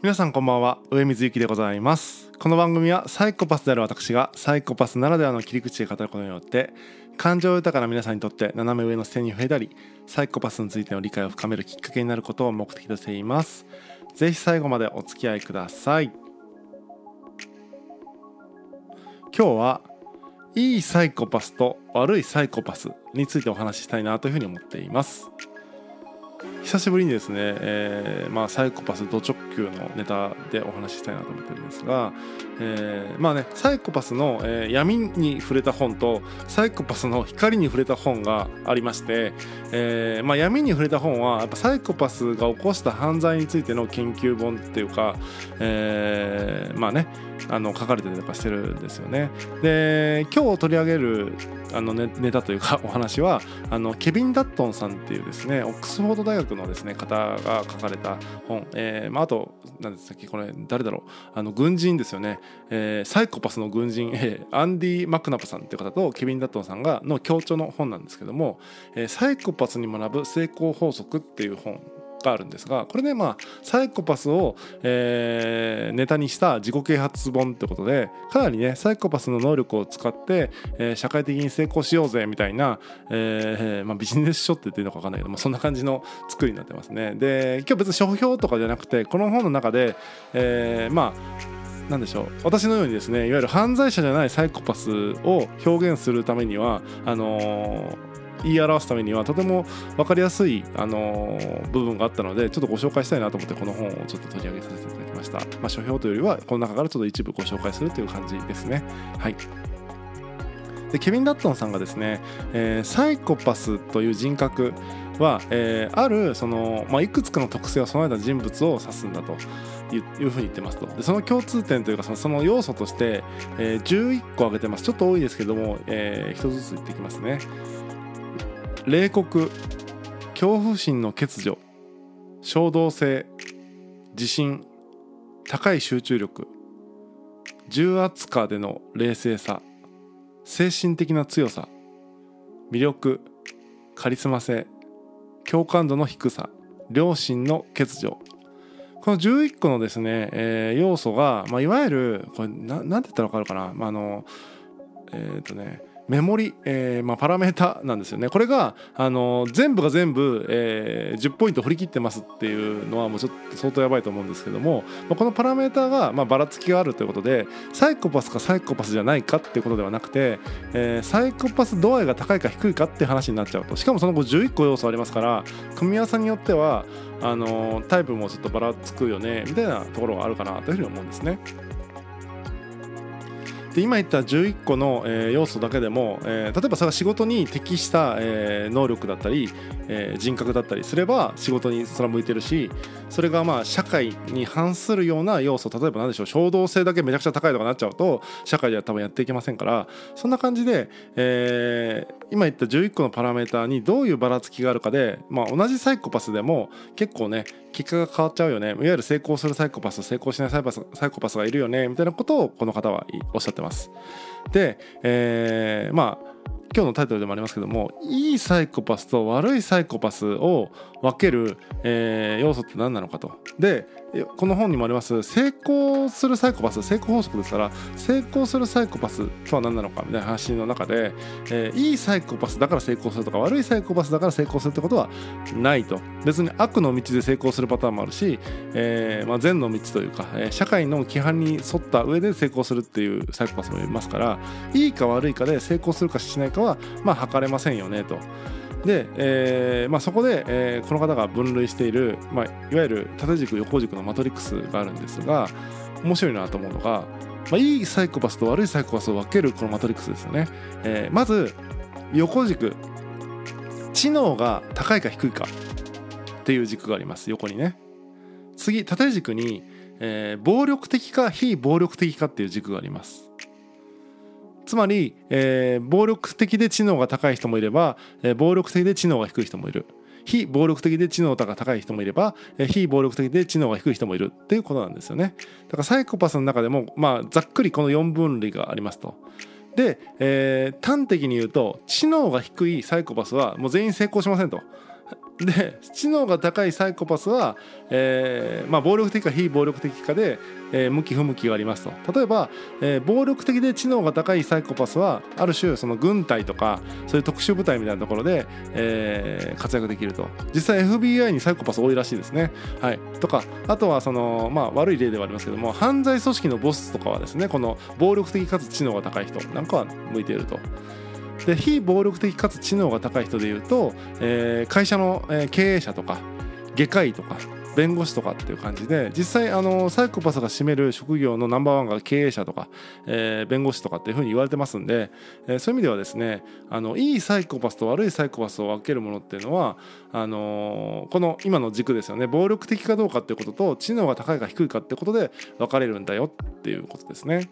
皆さんこんばんは。上水幸でございます。この番組はサイコパスである私がサイコパスならではの切り口で語ることによって感情豊かな皆さんにとって斜め上の視点に触れたりサイコパスについての理解を深めるきっかけになることを目的としています。ぜひ最後までお付き合いください。今日はいいサイコパスと悪いサイコパスについてお話ししたいなというふうに思っています。久しぶりにですね、えーまあ、サイコパスド直球のネタでお話ししたいなと思ってるんですが、えー、まあねサイコパスの、えー、闇に触れた本とサイコパスの光に触れた本がありまして、えーまあ、闇に触れた本はやっぱサイコパスが起こした犯罪についての研究本っていうか、えー、まあねあの書かれてたりとかしてるんですよね。で今日取り上げるあのネネタというか お話はあのケビン・ダットンさんっていうですねオックスフォード大学のですね方が書かれた本、えーまあ、あと何でしたっけこれ誰だろう。あの軍人ですよね、えー、サイコパスの軍人、えー、アンディ・マクナパさんっていう方とケビン・ダットンさんがの協調の本なんですけども、えー、サイコパスに学ぶ成功法則っていう本。があるんですがこれねまあサイコパスを、えー、ネタにした自己啓発本ってことでかなりねサイコパスの能力を使って、えー、社会的に成功しようぜみたいな、えーまあ、ビジネス書って言っていいのか分かんないけどもそんな感じの作りになってますね。で今日別に書評とかじゃなくてこの本の中で、えー、まあ何でしょう私のようにですねいわゆる犯罪者じゃないサイコパスを表現するためにはあのー言い表すためにはとても分かりやすい、あの、部分があったのでちょっとご紹介したいなと思ってこの本をちょっと取り上げさせていただきました、まあ、書評というよりはこの中からちょっと一部ご紹介するという感じですね。はい。でケビン・ダットンさんがですね、えー、サイコパスという人格は、えー、あるその、まあ、いくつかの特性を備えた人物を指すんだというふうに言ってますと。でその共通点というかそのその要素として、えー、11個挙げてます。ちょっと多いですけども、えー、1つずつ言っていきますね。冷酷恐怖心の欠如衝動性自信高い集中力重圧下での冷静さ精神的な強さ魅力カリスマ性共感度の低さ良心の欠如。この11個のですね、えー、要素が、まあ、いわゆるこれななんて言ったら分かるかな、まあ、あのえっ、ー、とねメモリ、えーまあ、パラメータなんですよねこれが、あの、全部が全部、えー、10ポイント振り切ってますっていうのはもうちょっと相当やばいと思うんですけども、まあ、このパラメータが、まあ、ばらつきがあるということでサイコパスかサイコパスじゃないかっていうことではなくて、えー、サイコパス度合いが高いか低いかって話になっちゃうとしかもその後11個要素ありますから組み合わせによってはあの、タイプもちょっとばらつくよねみたいなところがあるかなというふうに思うんですね。で今言った11個の、えー、要素だけでも、えー、例えばそれが仕事に適した、えー、能力だったり、え、人格だったりすれば仕事にそれは向いてるしそれがまあ社会に反するような要素例えば何でしょう衝動性だけめちゃくちゃ高いとかなっちゃうと社会では多分やっていけませんからそんな感じで、え、今言った11個のパラメーターにどういうばらつきがあるかで、まあ、同じサイコパスでも結構ね結果が変わっちゃうよねいわゆる成功するサイコパス成功しないサイサイコパスがいるよねみたいなことをこの方はおっしゃってます。で、えー、まあ今日のタイトルでもありますけどもいいサイコパスと悪いサイコパスを分ける、えー、要素って何なのかと。でこの本にもあります成功するサイコパス成功法則ですから成功するサイコパスとは何なのかみたいな話の中で、えー、いいサイコパスだから成功するとか悪いサイコパスだから成功するってことはないと別に悪の道で成功するパターンもあるし、えーまあ、善の道というか、えー、社会の規範に沿った上で成功するっていうサイコパスもいますからいいか悪いかで成功するかしないかはまあ測れませんよねと。で、えーまあ、そこで、えー、この方が分類している、まあ、いわゆる縦軸横軸のマトリックスがあるんですが面白いなと思うのが、まあ、いいサイコパスと悪いサイコパスを分けるこのマトリックスですよね。えー、まず横軸知能が高いか低いかっていう軸があります横にね。次縦軸に、えー、暴力的か非暴力的かっていう軸があります。つまり、えー、暴力的で知能が高い人もいれば、えー、暴力的で知能が低い人もいる。非暴力的で知能が高い人もいれば、え、非暴力的で知能が低い人もいる。っていうことなんですよね。だからサイコパスの中でも、まあ、ざっくりこの4分類がありますと。で、えー、端的に言うと知能が低いサイコパスはもう全員成功しませんと。で知能が高いサイコパスは、えーまあ、暴力的か非暴力的かで、えー、向き不向きがありますと。例えば、えー、暴力的で知能が高いサイコパスはある種その軍隊とかそういう特殊部隊みたいなところで、えー、活躍できると。実際 FBI にサイコパス多いらしいですね、はい、とかあとはその、まあ、悪い例ではありますけども犯罪組織のボスとかはですねこの暴力的かつ知能が高い人なんかは向いていると。で非暴力的かつ知能が高い人でいうと、えー、会社の、経営者とか外科医とか弁護士とかっていう感じで実際あのサイコパスが占める職業のナンバーワンが経営者とか、えー、弁護士とかっていうふうに言われてますんで、えー、そういう意味ではですねあのいいサイコパスと悪いサイコパスを分けるものっていうのはあのー、この今の軸ですよね暴力的かどうかっていうことと知能が高いか低いかってことで分かれるんだよっていうことですね。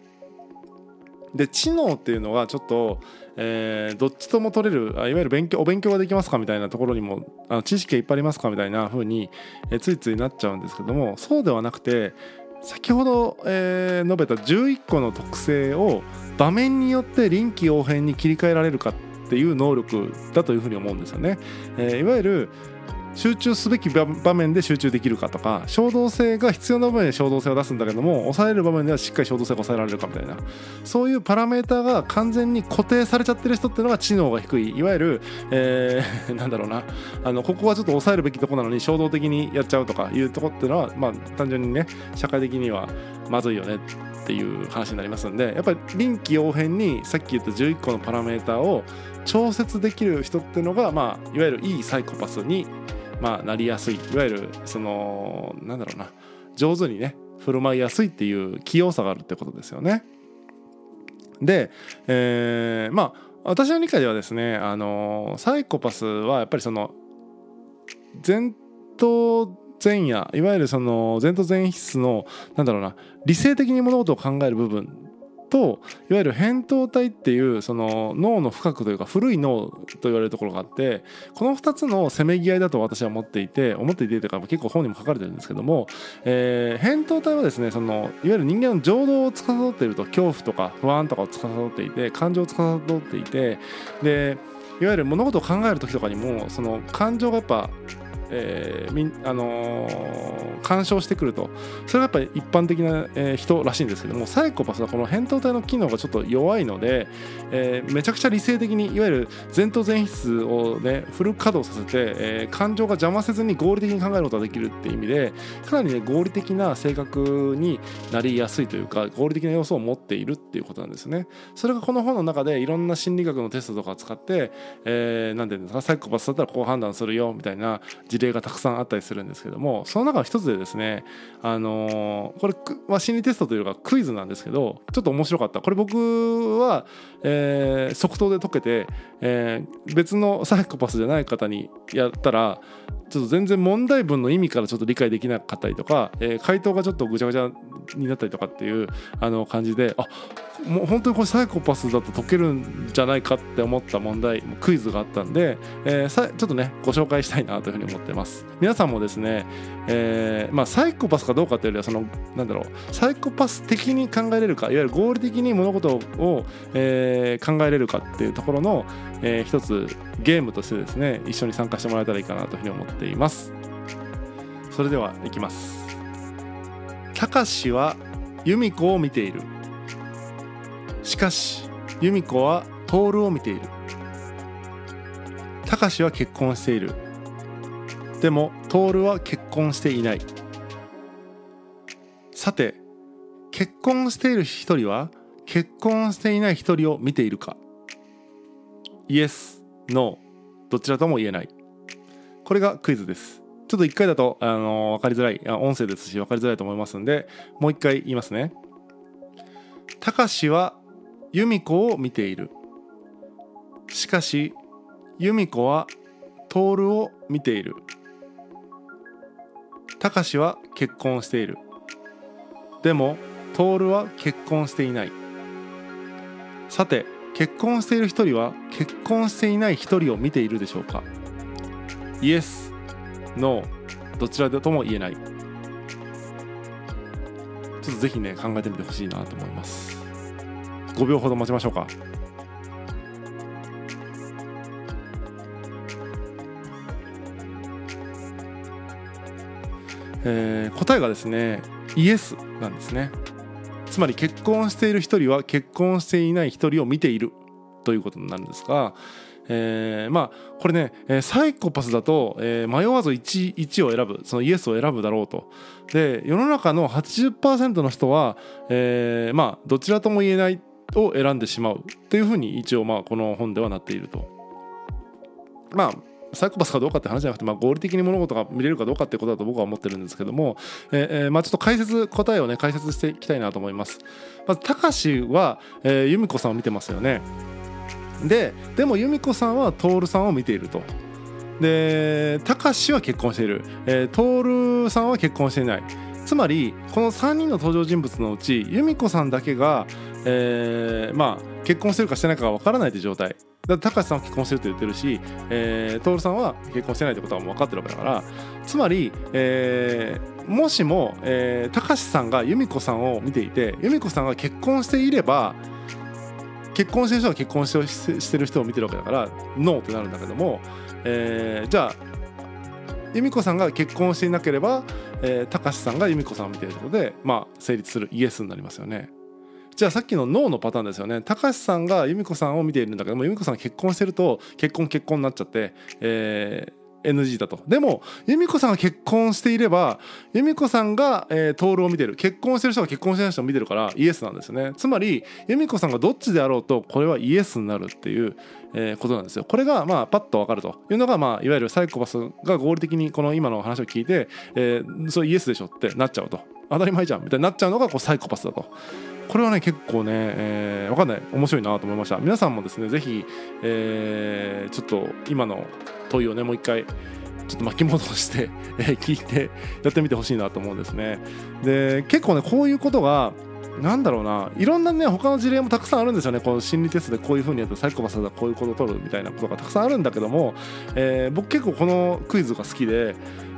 で知能っていうのはちょっと、えー、どっちとも取れるいわゆる勉強お勉強ができますかみたいなところにもあの知識がいっぱいありますかみたいな風に、えー、ついついなっちゃうんですけどもそうではなくて先ほど、えー、述べた11個の特性を場面によって臨機応変に切り替えられるかっていう能力だというふうに思うんですよね。えー、いわゆる集中すべき場面で集中できるかとか衝動性が必要な場面で衝動性を出すんだけども抑える場面ではしっかり衝動性が抑えられるかみたいなそういうパラメーターが完全に固定されちゃってる人っていうのが知能が低い。いわゆる、えー、なんだろうな。あのここはちょっと抑えるべきとこなのに衝動的にやっちゃうとかいうとこっていうのはまあ単純にね社会的にはまずいよねっていう話になりますんでやっぱり臨機応変にさっき言った11個のパラメータを調節できる人っていうのが、まあ、いわゆるいいサイコパスにまあ、なりやすいいわゆるそのなんだろうな上手にね振る舞いやすいっていう器用さがあるってことですよね。で、えー、まあ私の理解ではですねあのサイコパスはやっぱりその前頭前野いわゆるその前頭前室のなんだろうな理性的に物事を考える部分といわゆる扁桃体っていうその脳の深くというか古い脳と言われるところがあってこの2つのせめぎ合いだと私は思っていて思っていてというか結構本にも書かれてるんですけども、えー、扁桃体はですねそのいわゆる人間の情動を司っていると恐怖とか不安とかを司っていて感情を司っていてでいわゆる物事を考える時とかにもその感情がやっぱえーみあのー、干渉してくると。それがやっぱり一般的な、えー、人らしいんですけどもサイコパスはこの扁桃体の機能がちょっと弱いので、えー、めちゃくちゃ理性的にいわゆる前頭前室をねフル稼働させて、えー、感情が邪魔せずに合理的に考えることができるっていう意味でかなりね合理的な性格になりやすいというか合理的な要素を持っているっていうことなんですね。それがこの本の中でいろんな心理学のテストとかを使って、えー、なんていうんですかサイコパスだったらこう判断するよみたいな事例がたくさんあったりするんですけどもその中の一つでですねあの、これは心理テストというかクイズなんですけどちょっと面白かった。これ僕は、えー、即答で解けて、えー、別のサイコパスじゃない方にやったらちょっと全然問題文の意味からちょっと理解できなかったりとか、えー、回答がちょっとぐちゃぐちゃになったりとかっていうあの感じであもう本当にこれサイコパスだと解けるんじゃないかって思った問題クイズがあったんで、えー、さちょっとねご紹介したいなというふうに思ってます。皆さんもですね、えー、まあ、サイコパスかどうかっていうよりはそのなんだろうサイコパス的に考えれるかいわゆる合理的に物事を、えー、考えれるかっていうところの、えー、一つゲームとしてですね一緒に参加してもらえたらいいかなというふうに思っています。それではいきます。たかしは由美子を見ている。しかし由美子は徹を見ているたかしは結婚しているでも徹は結婚していないさて結婚している一人は結婚していない一人を見ているかイエス、ノー、どちらとも言えない。これがクイズです。ちょっと一回だと、あのー、分かりづらい、音声ですし分かりづらいと思いますんで、もう一回言いますね。たかしは由美子を見ている。しかし由美子は徹を見ている。貴司は結婚している。でも徹は結婚していない。さて結婚している一人は結婚していない一人を見ているでしょうか。イエスノーどちらでとも言えない。ちょっとぜひね考えてみてほしいなと思います。5秒ほど待ちましょうか。えー、答えがですねイエスなんですね。つまり結婚している一人は結婚していない一人を見ているということになるんですが、えー、まあこれね、サイコパスだと、えー、迷わず 1, 1を選ぶそのイエスを選ぶだろうと。で世の中の80%の人は、えー、まあどちらとも言えないを選んでしまうっていうふうに一応まあこの本ではなっていると。まあサイコパスかどうかって話じゃなくて、まあ、合理的に物事が見れるかどうかってことだと僕は思ってるんですけども、えーまあ、ちょっと解説答えをね解説していきたいなと思います。まず高志は、えー、由美子さんを見てますよね。ででも由美子さんは徹さんを見ていると。で高志は結婚している、えー、徹さんは結婚していない。つまりこの3人の登場人物のうち由美子さんだけが、えー、まあ結婚してるかしてないかが分からないという状態だ高橋さんは結婚してると言ってるし、えー、徹さんは結婚してないってことはもう分かってるわけだからつまり、えー、もしも、えー、高橋さんが由美子さんを見ていて由美子さんが結婚していれば結婚してる人が結婚してしてる人を見てるわけだからノーってなるんだけども、えー、じゃあ由美子さんが結婚していなければ、えー、高橋さんが由美子さんを見てるってことでまあ成立するイエスになりますよね。じゃあさっきのノーのパターンですよね。高橋さんが由美子さんを見ているんだけども由美子さん結婚してると結婚結婚になっちゃって、えー、NG だと。でも由美子さんが結婚していれば由美子さんが、えー、徹を見てる。結婚してる人が結婚してない人を見てるからイエスなんですよね。つまり由美子さんがどっちであろうとこれはイエスになるっていう、えー、ことなんですよ。これがまあパッと分かると。いうのが、まあ、いわゆるサイコパスが合理的にこの今の話を聞いて、えー、そうイエスでしょってなっちゃうと。当たり前じゃん。みたいになっちゃうのがこうサイコパスだと。これはね結構ね、えー、分かんない。面白いなと思いました。皆さんもですね是非、えー、ちょっと今の問いをねもう一回ちょっと巻き戻して、えー、聞いてやってみてほしいなと思うんですね。で結構ねこういうことがなんだろうな。いろんなね他の事例もたくさんあるんですよね。この心理テストでこういう風にやってサイコパスだこういうことを取るみたいなことがたくさんあるんだけども、えー、僕結構このクイズが好きで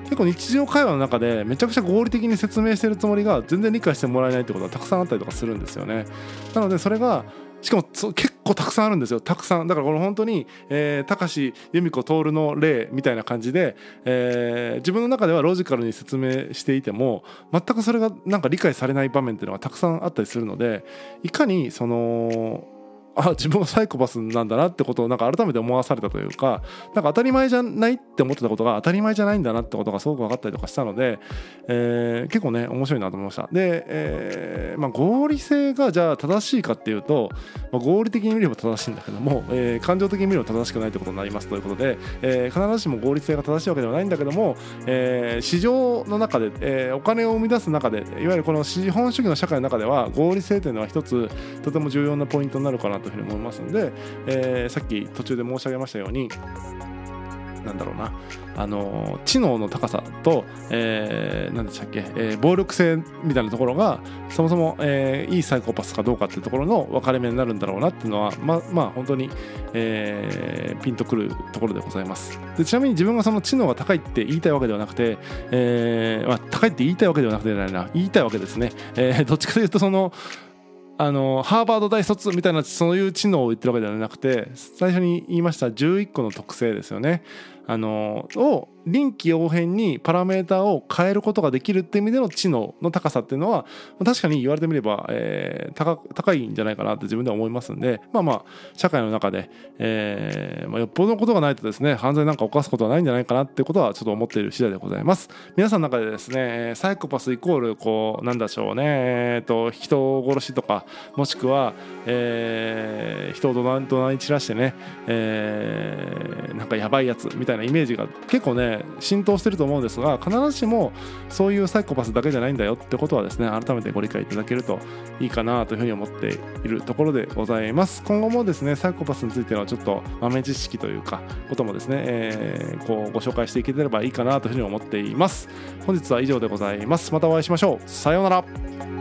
結構日常会話の中でめちゃくちゃ合理的に説明してるつもりが全然理解してもらえないってことがたくさんあったりとかするんですよね。なのでそれがしかも結構たくさんあるんですよ。たくさん。だからこの本当に、えー、高橋由美子徹の例みたいな感じで、えー、自分の中ではロジカルに説明していても全くそれがなんか理解されない場面っていうのがたくさんあったりするのでいかにそのあ自分はサイコパスなんだなってことをなんか改めて思わされたというかなんか当たり前じゃないって思ってたことが当たり前じゃないんだなってことがすごく分かったりとかしたので、えー、結構ね面白いなと思いました。で、えーまあ、合理性がじゃあ正しいかっていうと、まあ、合理的に見れば正しいんだけども、えー、感情的に見れば正しくないってことになりますということで、え、必ずしも合理性が正しいわけではないんだけども、え、市場の中で、え、お金を生み出す中でいわゆるこの資本主義の社会の中では合理性というのは一つとても重要なポイントになるかなというふうに思いますので、えー、さっき途中で申し上げましたようになんだろうなあの知能の高さと、えー、何でしたっけ、えー、暴力性みたいなところがそもそも、えー、いいサイコパスかどうかっていうところの分かれ目になるんだろうなっていうのはままあ本当に、えー、ピンとくるところでございます。でちなみに自分がその知能が高いって言いたいわけではなくて、えーまあ、高いって言いたいわけではなくてないな言いたいわけですね、えー、どっちかというとそのあのハーバード大卒みたいなそういう知能を言ってるわけではなくて最初に言いました11個の特性ですよね。あのを臨機応変にパラメーターを変えることができるっていう意味での知能の高さっていうのは確かに言われてみれば、えー、高高いんじゃないかなって自分では思いますんでまあまあ社会の中で、えーまあ、よっぽどのことがないとですね犯罪なんか犯すことはないんじゃないかなってことはちょっと思っている次第でございます。皆さんの中でですねサイコパスイコールこうなんでしょうねえっ、ー、と人殺しとかもしくは、えー、人を怒鳴り散らしてね、えー、なんかやばいやつみたいななイメージが結構ね浸透してると思うんですが必ずしもそういうサイコパスだけじゃないんだよってことはですね改めてご理解いただけるといいかなというふうに思っているところでございます。今後もですねサイコパスについてのちょっと豆知識というかこともですね、えー、こうご紹介していければいいかなというふうに思っています。本日は以上でございます。またお会いしましょう。さようなら。